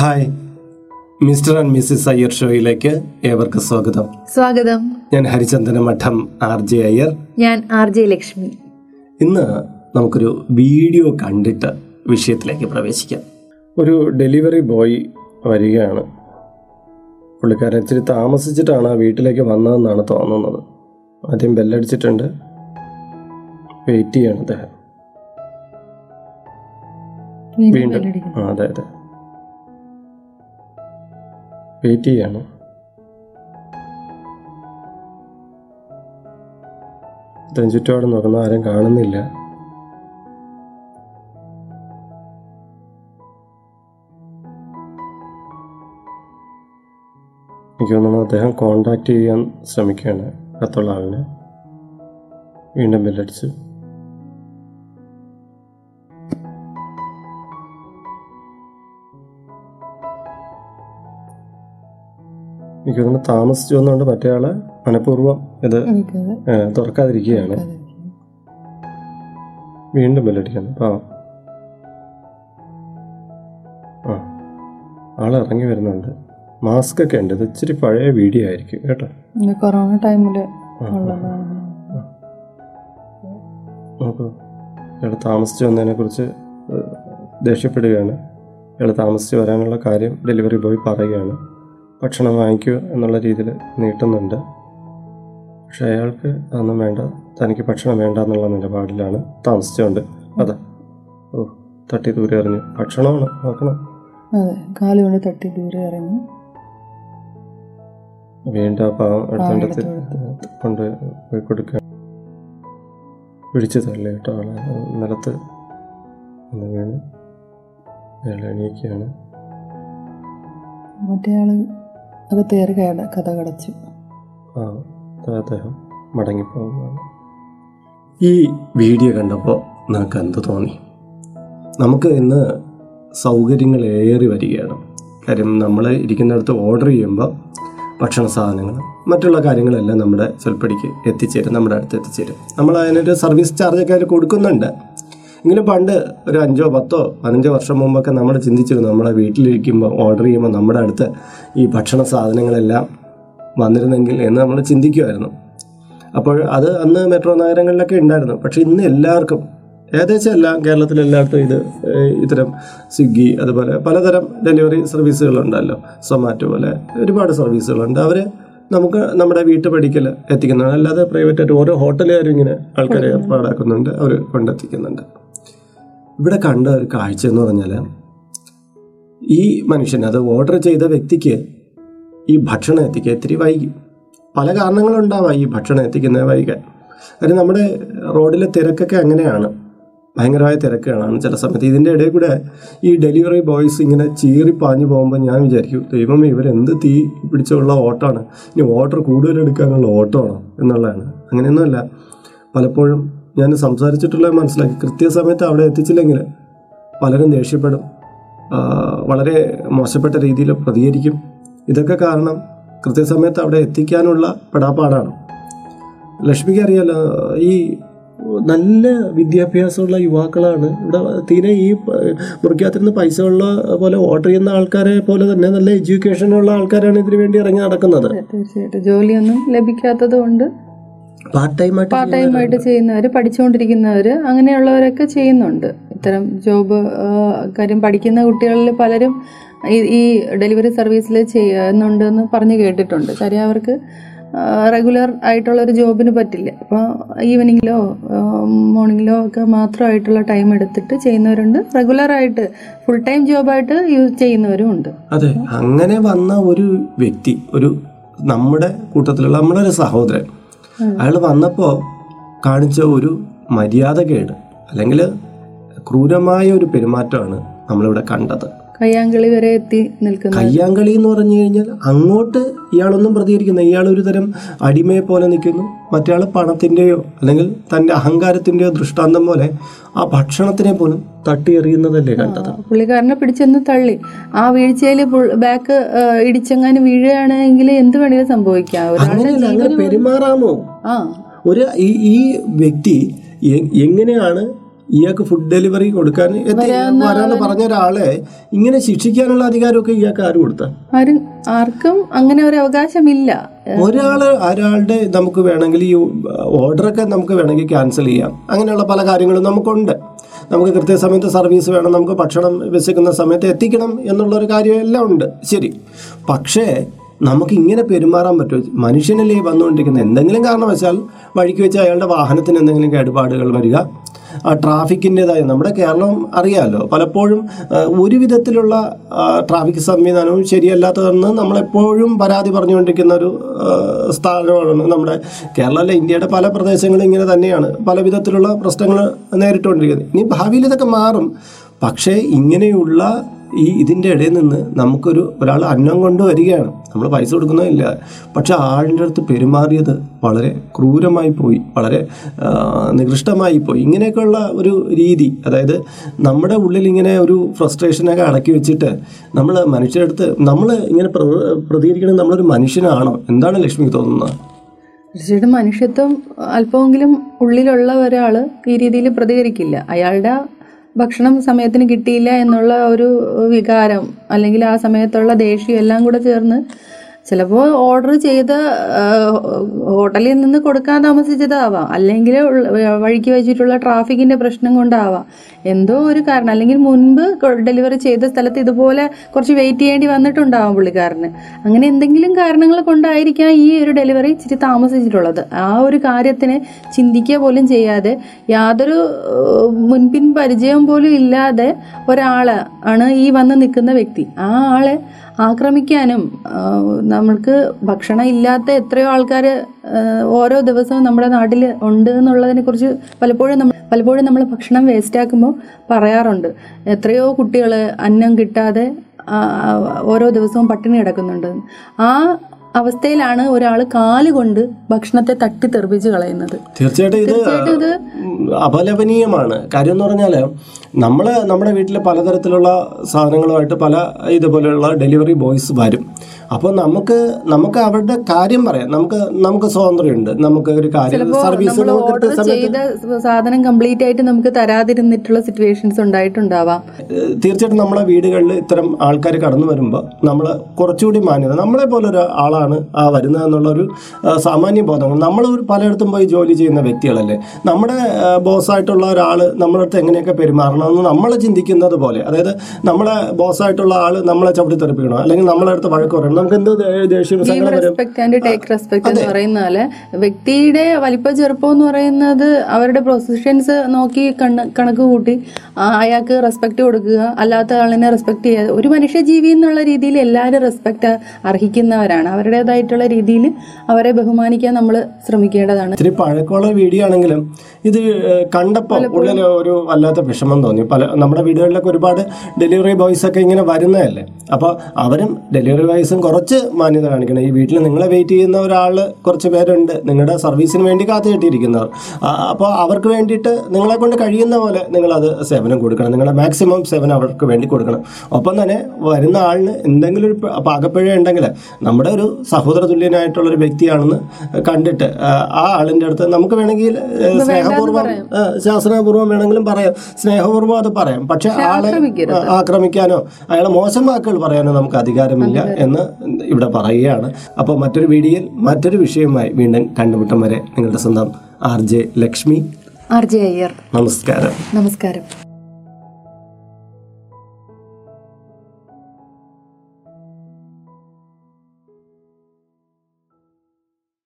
Hi. Mr and Mrs Iyer ഷോയിലേക്ക് ഏവർക്കും സ്വാഗതം. സ്വാഗതം. ഞാൻ ഹരിചന്ദന മഠം ആർ ജെ അയ്യർ. ഞാൻ ആർ ജെ ലക്ഷ്മി. ഇന്ന് നമുക്കൊരു വീഡിയോ കണ്ടിട്ട് വിഷയത്തിലേക്ക് പ്രവേശിക്കാം. ഒരു ഡെലിവറി ബോയ് വരികയാണ്. പുള്ളിക്കാരൻ ഇച്ചിരി താമസിച്ചിട്ടാണ് ആ വീട്ടിലേക്ക് വന്നതെന്നാണ് തോന്നുന്നത്. ആദ്യം ബെല്ലടിച്ചിട്ടുണ്ട്. വെയിറ്റ് ചെയ്യാണ് അദ്ദേഹം. വീണ്ടും അതെ അതെ. വെയിറ്റ് ചെയ്യാണ്. ഇത്രയും ചുറ്റുപാടും നോക്കുന്ന ആരും കാണുന്നില്ല. എനിക്ക് തോന്നുന്നു അദ്ദേഹം കോണ്ടാക്ട് ചെയ്യാൻ ശ്രമിക്കുകയാണ് അത്തുള്ള ആളിനെ. വീണ്ടും ബെല്ലടിച്ചു എനിക്ക് തോന്നുന്നു താമസിച്ചു വന്നുകൊണ്ട് മറ്റേ ആൾ മനഃപൂർവം ഇത് തുറക്കാതിരിക്കുകയാണ്. വീണ്ടും ബെല്ലടിക്കുന്നു. പാവം. ആ ആൾ ഇറങ്ങി വരുന്നുണ്ട്. മാസ്ക് ഒക്കെ ഉണ്ട്. ഇത് ഇച്ചിരി പഴയ വീഡിയോ ആയിരിക്കും കേട്ടോ. കൊറോണ ടൈമിൽ. നോക്കൂ. ഇയാൾ താമസിച്ച് വന്നതിനെ കുറിച്ച് ദേഷ്യപ്പെടുകയാണ്. ഇയാൾ താമസിച്ച് വരാനുള്ള കാര്യം ഡെലിവറി ബോയ് പറയുകയാണ്. ഭക്ഷണം വാങ്ങിക്കൂ എന്നുള്ള രീതിയിൽ നീട്ടുന്നുണ്ട്. പക്ഷെ അയാൾക്ക് അതൊന്നും വേണ്ട. തനിക്ക് ഭക്ഷണം വേണ്ട എന്നുള്ള നിലപാടിലാണ് താമസിച്ചുകൊണ്ട്. അതെ. ഓ തട്ടി ദൂരെ എറിഞ്ഞു. ഭക്ഷണമാണ് നോക്കണം. അതെ കാൽ കൊണ്ട് തട്ടി ദൂരെ എറിഞ്ഞു. വീണ്ടും ആ പാവം അടുത്തണ്ടത്തിൽ കൊണ്ട് പോയി കൊടുക്കുക പിടിച്ചു തള്ളി കേട്ടോ ആളെ. നിലത്ത് ഒന്ന് വീണ്. അയാൾ എണീക്കുകയാണ്. മറ്റേ ആൾ അകത്തേറി കഥ കടച്ചു. അദ്ദേഹം മടങ്ങിപ്പോകുകയാണ് ഈ വീഡിയോ കണ്ടപ്പോൾ നിങ്ങൾക്ക് എന്ത് തോന്നി? നമുക്ക് ഇന്ന് സൗകര്യങ്ങൾ ഏറി വരികയാണ്. കാര്യം നമ്മൾ ഇരിക്കുന്നിടത്ത് ഓർഡർ ചെയ്യുമ്പോൾ ഭക്ഷണ സാധനങ്ങൾ മറ്റുള്ള കാര്യങ്ങളെല്ലാം നമ്മുടെ സ്വൽപ്പടിക്ക് എത്തിച്ചേരും നമ്മുടെ അടുത്ത് എത്തിച്ചേരും. നമ്മൾ അതിനൊരു സർവീസ് ചാർജൊക്കെ അതിൽ കൊടുക്കുന്നുണ്ട്. എങ്കിലും പണ്ട് ഒരു അഞ്ചോ പത്തോ പതിനഞ്ചോ വർഷം മുമ്പൊക്കെ നമ്മൾ ചിന്തിച്ചിരുന്നു നമ്മുടെ വീട്ടിലിരിക്കുമ്പോൾ ഓർഡർ ചെയ്യുമ്പോൾ നമ്മുടെ അടുത്ത് ഈ ഭക്ഷണ സാധനങ്ങളെല്ലാം വന്നിരുന്നെങ്കിൽ എന്ന് നമ്മൾ ചിന്തിക്കുമായിരുന്നു അപ്പോൾ അത് അന്ന് മെട്രോ നഗരങ്ങളിലൊക്കെ ഉണ്ടായിരുന്നു. പക്ഷേ ഇന്ന് എല്ലാവർക്കും ഏകദേശം എല്ലാം കേരളത്തിൽ എല്ലായിടത്തും ഇത് ഇത്തരം സ്വിഗ്ഗി അതുപോലെ പലതരം ഡെലിവറി സർവീസുകളുണ്ടല്ലോ സൊമാറ്റോ പോലെ ഒരുപാട് സർവീസുകളുണ്ട് അവർ നമുക്ക് നമ്മുടെ വീട്ടു പടിക്കൽ എത്തിക്കുന്നതാണ്. അല്ലാതെ പ്രൈവറ്റ് ആയിട്ട് ഓരോ ഹോട്ടലുകാരും ഇങ്ങനെ ആൾക്കാരെ ഏർപ്പാടാക്കുന്നുണ്ട് അവർ കൊണ്ടെത്തിക്കുന്നുണ്ട്. ഇവിടെ കണ്ട ഒരു കാഴ്ച എന്ന് പറഞ്ഞാൽ ഈ മനുഷ്യൻ അത് ഓർഡർ ചെയ്ത വ്യക്തിക്ക് ഈ ഭക്ഷണം എത്തിക്കാൻ ഇത്തിരി വൈകി. പല കാരണങ്ങളുണ്ടാവാം ഈ ഭക്ഷണം എത്തിക്കുന്നത് വൈകാൻ. കാര്യം നമ്മുടെ റോഡിലെ തിരക്കൊക്കെ അങ്ങനെയാണ്. ഭയങ്കരമായ തിരക്കുകളാണ് ചില സമയത്ത് ഇതിന്റെ ഇടയിൽ കൂടെ ഈ ഡെലിവറി ബോയ്സ് ഇങ്ങനെ ചീറി പാഞ്ഞു പോകുമ്പോൾ ഞാൻ വിചാരിക്കും ദൈവം ഇവരെന്ത് തീ പിടിച്ചുള്ള ഓട്ടമാണ് ഇനി ഓർഡർ കൂടുതൽ എടുക്കാനുള്ള ഓട്ടമാണോ? എന്നുള്ളതാണ്. അങ്ങനെയൊന്നുമല്ല. പലപ്പോഴും ഞാൻ സംസാരിച്ചിട്ടുള്ള മനസ്സിലാക്കി. കൃത്യസമയത്ത് അവിടെ എത്തിച്ചില്ലെങ്കിൽ പലരും ദേഷ്യപ്പെടും. വളരെ മോശപ്പെട്ട രീതിയിൽ പ്രതികരിക്കും. ഇതൊക്കെ കാരണം കൃത്യസമയത്ത് അവിടെ എത്തിക്കാനുള്ള പെടാപ്പാടാണ്. ലക്ഷ്മിക്ക് അറിയാലോ ഈ നല്ല വിദ്യാഭ്യാസമുള്ള യുവാക്കളാണ്. ഇവിടെ തീരെ ഈ മുറിക്കകത്തിരുന്ന് പൈസ ഉള്ള പോലെ ഓർഡർ ചെയ്യുന്ന ആൾക്കാരെ പോലെ തന്നെ നല്ല എഡ്യൂക്കേഷൻ ഉള്ള ആൾക്കാരാണ് ഇതിനു വേണ്ടി ഇറങ്ങി നടക്കുന്നത്. തീർച്ചയായിട്ടും. ജോലിയൊന്നും ലഭിക്കാത്തത് കൊണ്ട് പാർട്ട് ടൈം ആയിട്ട് പാർട്ട് ടൈം ആയിട്ട് ചെയ്യുന്നവര് പഠിച്ചുകൊണ്ടിരിക്കുന്നവര് അങ്ങനെയുള്ളവരൊക്കെ ചെയ്യുന്നുണ്ട്. ഇത്തരം ജോബ് കാര്യം പഠിക്കുന്ന കുട്ടികളിൽ പലരും ഈ ഈ ഡെലിവറി സർവീസിൽ ചെയ്യുന്നുണ്ടെന്ന് പറഞ്ഞു കേട്ടിട്ടുണ്ട്. കാര്യം അവർക്ക് റെഗുലർ ആയിട്ടുള്ള ഒരു ജോബിന് പറ്റില്ല. അപ്പോൾ ഈവനിങ്ങിലോ മോർണിംഗിലോ ഒക്കെ മാത്രമായിട്ടുള്ള ടൈം എടുത്തിട്ട് ചെയ്യുന്നവരുണ്ട്. റെഗുലർ ആയിട്ട് ഫുൾ ടൈം ജോബായിട്ട് യൂസ് ചെയ്യുന്നവരും ഉണ്ട്. അതെ അങ്ങനെ വന്ന ഒരു വ്യക്തി ഒരു നമ്മുടെ കൂട്ടത്തിലുള്ള നമ്മുടെ ഒരു സഹോദരൻ അയാൾ വന്നപ്പോൾ കാണിച്ച ഒരു മര്യാദകേട് അല്ലെങ്കിൽ ക്രൂരമായ ഒരു പെരുമാറ്റമാണ് നമ്മളിവിടെ കണ്ടത്. കയ്യാങ്കളി വരെ എത്തി നിൽക്കുന്നത്. കയ്യാങ്കളി എന്ന് പറഞ്ഞു കഴിഞ്ഞാൽ അങ്ങോട്ട് ഇയാളൊന്നും പ്രതികരിക്കുന്ന ഇയാൾ ഒരു തരം അടിമയെ പോലെ നിൽക്കുന്നു. മറ്റേ പണത്തിന്റെയോ അല്ലെങ്കിൽ തന്റെ അഹങ്കാരത്തിന്റെയോ ദൃഷ്ടാന്തം പോലെ ആ ഭക്ഷണത്തിനെ പോലും തട്ടി എറിയുന്നതല്ലേ കണ്ടത്? പുള്ളിക്കാരനെ പിടിച്ചെന്ന് തള്ളി. ആ വീഴ്ചയിൽ ബാക്ക് ഇടിച്ചെങ്ങാനും വീഴുകയാണെങ്കിൽ എന്ത് വേണമെങ്കിലും സംഭവിക്കാം. അങ്ങനെ പെരുമാറാമോ? ആ. ഒരു ഈ വ്യക്തി എങ്ങനെയാണ് ഇയാൾക്ക് ഫുഡ് ഡെലിവറി കൊടുക്കാൻ വരാന്ന് പറഞ്ഞ ഒരാളെ ഇങ്ങനെ ശിക്ഷിക്കാനുള്ള അധികാരമൊക്കെ ഇയാൾക്ക് ആര് കൊടുത്ത? ആരും ആർക്കും അങ്ങനെ ഒരു അവകാശമില്ല. ഒരാൾ ഒരാളുടെ നമുക്ക് വേണമെങ്കിൽ ഈ ഓർഡറൊക്കെ നമുക്ക് വേണമെങ്കിൽ ക്യാൻസൽ ചെയ്യാം. അങ്ങനെയുള്ള പല കാര്യങ്ങളും നമുക്കുണ്ട്. നമുക്ക് കൃത്യസമയത്ത് സർവീസ് വേണം നമുക്ക് ഭക്ഷണം വിശക്കുന്ന സമയത്ത് എത്തിക്കണം എന്നുള്ള ഒരു കാര്യം എല്ലാം ഉണ്ട്. ശരി. പക്ഷേ നമുക്ക് ഇങ്ങനെ പെരുമാറാൻ പറ്റുമോ? മനുഷ്യനല്ലേ വന്നുകൊണ്ടിരിക്കുന്ന വന്നുകൊണ്ടിരിക്കുന്നത്? എന്തെങ്കിലും കാരണവശാൽ വഴിക്ക് വെച്ച് അയാളുടെ വാഹനത്തിന് എന്തെങ്കിലും കേടുപാടുകൾ വരിക ട്രാഫിക്കിന്റെതായ നമ്മുടെ കേരളം അറിയാമല്ലോ പലപ്പോഴും ഒരു വിധത്തിലുള്ള ട്രാഫിക് സംവിധാനവും ശരിയല്ലാത്തതെന്ന് നമ്മളെപ്പോഴും പരാതി പറഞ്ഞുകൊണ്ടിരിക്കുന്ന ഒരു സ്ഥാനമാണ് നമ്മുടെ കേരളമല്ല ഇന്ത്യയുടെ പല പ്രദേശങ്ങളും ഇങ്ങനെ തന്നെയാണ്. പല വിധത്തിലുള്ള പ്രശ്നങ്ങൾ നേരിട്ടുകൊണ്ടിരിക്കുന്നത്. ഇനി ഭാവിയിൽ ഇതൊക്കെ മാറും. പക്ഷേ ഇങ്ങനെയുള്ള ഈ ഇതിന്റെ ഇടയിൽ നിന്ന് നമുക്കൊരു ഒരാൾ അന്നം കൊണ്ട് വരികയാണ്. നമ്മൾ പൈസ കൊടുക്കുന്നതില്ല. പക്ഷെ ആളിന്റെ അടുത്ത് പെരുമാറിയത് വളരെ ക്രൂരമായി പോയി. വളരെ നികൃഷ്ടമായി പോയി. ഇങ്ങനെയൊക്കെയുള്ള ഒരു രീതി അതായത് നമ്മുടെ ഉള്ളിൽ ഇങ്ങനെ ഒരു ഫ്രസ്ട്രേഷനൊക്കെ അടക്കി വെച്ചിട്ട് നമ്മൾ മനുഷ്യരുടെ അടുത്ത് നമ്മൾ ഇങ്ങനെ പ്ര- പ്രതികരിക്കണത് നമ്മളൊരു മനുഷ്യനാണോ? എന്താണ് ലക്ഷ്മിക്ക് തോന്നുന്നത്? തീർച്ചയായിട്ടും മനുഷ്യത്വം അല്പമെങ്കിലും ഉള്ളിലുള്ള ഒരാൾ ഈ രീതിയിൽ പ്രതികരിക്കില്ല. അയാളുടെ ഭക്ഷണം സമയത്തിന് കിട്ടിയില്ല എന്നുള്ള ഒരു വികാരം അല്ലെങ്കിൽ ആ സമയത്തുള്ള ദേഷ്യം എല്ലാം കൂടെ ചേർന്ന് ചിലപ്പോൾ ഓർഡർ ചെയ്ത് ഹോട്ടലിൽ നിന്ന് കൊടുക്കാൻ താമസിച്ചതാവാം. അല്ലെങ്കിൽ വഴിക്ക് വെച്ചിട്ടുള്ള ട്രാഫിക്കിന്റെ പ്രശ്നം കൊണ്ടാവാം. എന്തോ ഒരു കാരണം. അല്ലെങ്കിൽ മുൻപ് ഡെലിവറി ചെയ്ത സ്ഥലത്ത് ഇതുപോലെ കുറച്ച് വെയിറ്റ് ചെയ്യേണ്ടി വന്നിട്ടുണ്ടാവാം പുള്ളിക്കാരന്. അങ്ങനെ എന്തെങ്കിലും കാരണങ്ങൾ കൊണ്ടായിരിക്കാം ഈ ഒരു ഡെലിവറി ഇച്ചിരി താമസിച്ചിട്ടുള്ളത്. ആ ഒരു കാര്യത്തിന് ചിന്തിക്കുക പോലും ചെയ്യാതെ യാതൊരു മുൻപിൻ പരിചയം പോലും ഇല്ലാതെ ഒരാൾ ആണ് ഈ വന്ന് നിൽക്കുന്ന വ്യക്തി. ആ ആളെ ആക്രമിക്കാനും നമുക്ക് ഭക്ഷണം ഇല്ലാത്ത എത്രയോ ആൾക്കാർ ഓരോ ദിവസവും നമ്മുടെ നാട്ടിൽ ഉണ്ട് എന്നുള്ളതിനെ കുറിച്ച് പലപ്പോഴും നമ്മൾ പലപ്പോഴും നമ്മൾ ഭക്ഷണം വേസ്റ്റാക്കുമ്പോൾ പറയാറുണ്ട്. എത്രയോ കുട്ടികൾ അന്നം കിട്ടാതെ ഓരോ ദിവസവും പട്ടിണി കിടക്കുന്നുണ്ട്. ആ അവസ്ഥയിലാണ് ഒരാൾ കാലുകൊണ്ട് ഭക്ഷണത്തെ തട്ടി തെറിപ്പിച്ച് കളയുന്നത്. തീർച്ചയായിട്ടും ഇത് അപലപനീയമാണ്. കാര്യം എന്ന് പറഞ്ഞാൽ നമ്മൾ നമ്മുടെ വീട്ടിൽ പലതരത്തിലുള്ള സാധനങ്ങളുമായിട്ട് പല ഇതുപോലെയുള്ള ഡെലിവറി ബോയ്സ് വരും. അപ്പോൾ നമുക്ക് നമുക്ക് അവരുടെ കാര്യം പറയാം. നമുക്ക് നമുക്ക് സ്വാതന്ത്ര്യമുണ്ട്. നമുക്ക് ഒരു കാര്യം സർവീസ് ചെയ്ത സാധനം കംപ്ലീറ്റ് ആയിട്ട് നമുക്ക് തരാതിരുന്നിട്ടുള്ള സിറ്റുവേഷൻസ് ഉണ്ടായിട്ടുണ്ടാവാം. തീർച്ചയായിട്ടും നമ്മളെ വീടുകളിൽ ഇത്തരം ആൾക്കാർ കടന്നു വരുമ്പോൾ നമ്മൾ കുറച്ചുകൂടി മാന്യത നമ്മളെ പോലെ ഒരു ആ വരുന്നത് എന്നുള്ളൊരു സാമാന്യ ബോധം. നമ്മൾ ഒരു പലയിടത്തും പോയി ജോലി ചെയ്യുന്ന വ്യക്തികളല്ലേ? നമ്മുടെ ബോസായിട്ടുള്ള ഒരാൾ നമ്മുടെ അടുത്ത് എങ്ങനെയൊക്കെ പെരുമാറണമെന്ന് നമ്മൾ ചിന്തിക്കുന്നത് പോലെ. അതായത് നമ്മളെ ബോസായിട്ടുള്ള ആൾ നമ്മളെ ചവിട്ടി തെറിപ്പിക്കണോ അല്ലെങ്കിൽ നമ്മളെ അടുത്ത് വഴക്ക് പറയണം? നമുക്ക് എന്ത് ദേഷ്യം പറയുന്നാൽ വ്യക്തിയുടെ വലിപ്പ ചെറുപ്പം എന്ന് പറയുന്നത് അവരുടെ പ്രൊസിഷൻസ് നോക്കി കണക്ക് കൂട്ടി അയാൾക്ക് റെസ്പെക്ട് കൊടുക്കുക. അല്ലാത്ത ആളിനെ റെസ്പെക്ട് ചെയ്യാതെ ഒരു മനുഷ്യജീവി എന്നുള്ള രീതിയിൽ എല്ലാവരും റെസ്പെക്ട് അർഹിക്കുന്നവരാണ്. അവരുടേതായിട്ടുള്ള രീതിയിൽ അവരെ ബഹുമാനിക്കാൻ നമ്മൾ ശ്രമിക്കേണ്ടതാണ്. ഇത്തിരി പഴക്കമുള്ള വീഡിയോ ആണെങ്കിലും ഇത് കണ്ടപ്പോൾ ഉള്ളിൽ ഒരു വല്ലാത്ത വിഷമം തോന്നി. പല നമ്മുടെ വീടുകളിലൊക്കെ ഒരുപാട് ഡെലിവറി ബോയ്സ് ഒക്കെ ഇങ്ങനെ വരുന്നതല്ലേ? അപ്പോൾ അവരും ഡെലിവറി ബോയ്സും കുറച്ച് മാന്യത കാണിക്കണം. ഈ വീട്ടിൽ നിങ്ങളെ വെയിറ്റ് ചെയ്യുന്ന ഒരാൾ കുറച്ച് പേരുണ്ട്. നിങ്ങളുടെ സർവീസിന് വേണ്ടി കാത്തു കെട്ടിയിരിക്കുന്നവർ. അപ്പോൾ അവർക്ക് വേണ്ടിയിട്ട് നിങ്ങളെ കൊണ്ട് കഴിയുന്ന പോലെ നിങ്ങളത് സേവനം കൊടുക്കണം. നിങ്ങളുടെ മാക്സിമം സേവനം അവർക്ക് വേണ്ടി കൊടുക്കണം. ഒപ്പം തന്നെ വരുന്ന ആളിന് എന്തെങ്കിലും ഒരു പാകപ്പിഴ ഉണ്ടെങ്കിൽ നമ്മുടെ ഒരു സഹോദര തുല്യനായിട്ടുള്ള ഒരു വ്യക്തിയാണെന്ന് കണ്ടിട്ട് ആ, ആളിന്റെ അടുത്ത് നമുക്ക് വേണമെങ്കിൽ സ്നേഹപൂർവം ശാസ്ത്രപൂർവം വേണമെങ്കിലും പറയാം. സ്നേഹപൂർവം അത് പറയാം. പക്ഷെ ആളെ ആക്രമിക്കാനോ അയാളെ മോശം വാക്കുകൾ പറയാനോ നമുക്ക് അധികാരമില്ല എന്ന് ഇവിടെ പറയുകയാണ്. അപ്പോൾ മറ്റൊരു വീഡിയോയിൽ മറ്റൊരു വിഷയവുമായി വീണ്ടും കണ്ടുമുട്ടം വരെ നിങ്ങളുടെ സ്വന്തം R J Lakshmi. R J Iyer. നമസ്കാരം. നമസ്കാരം.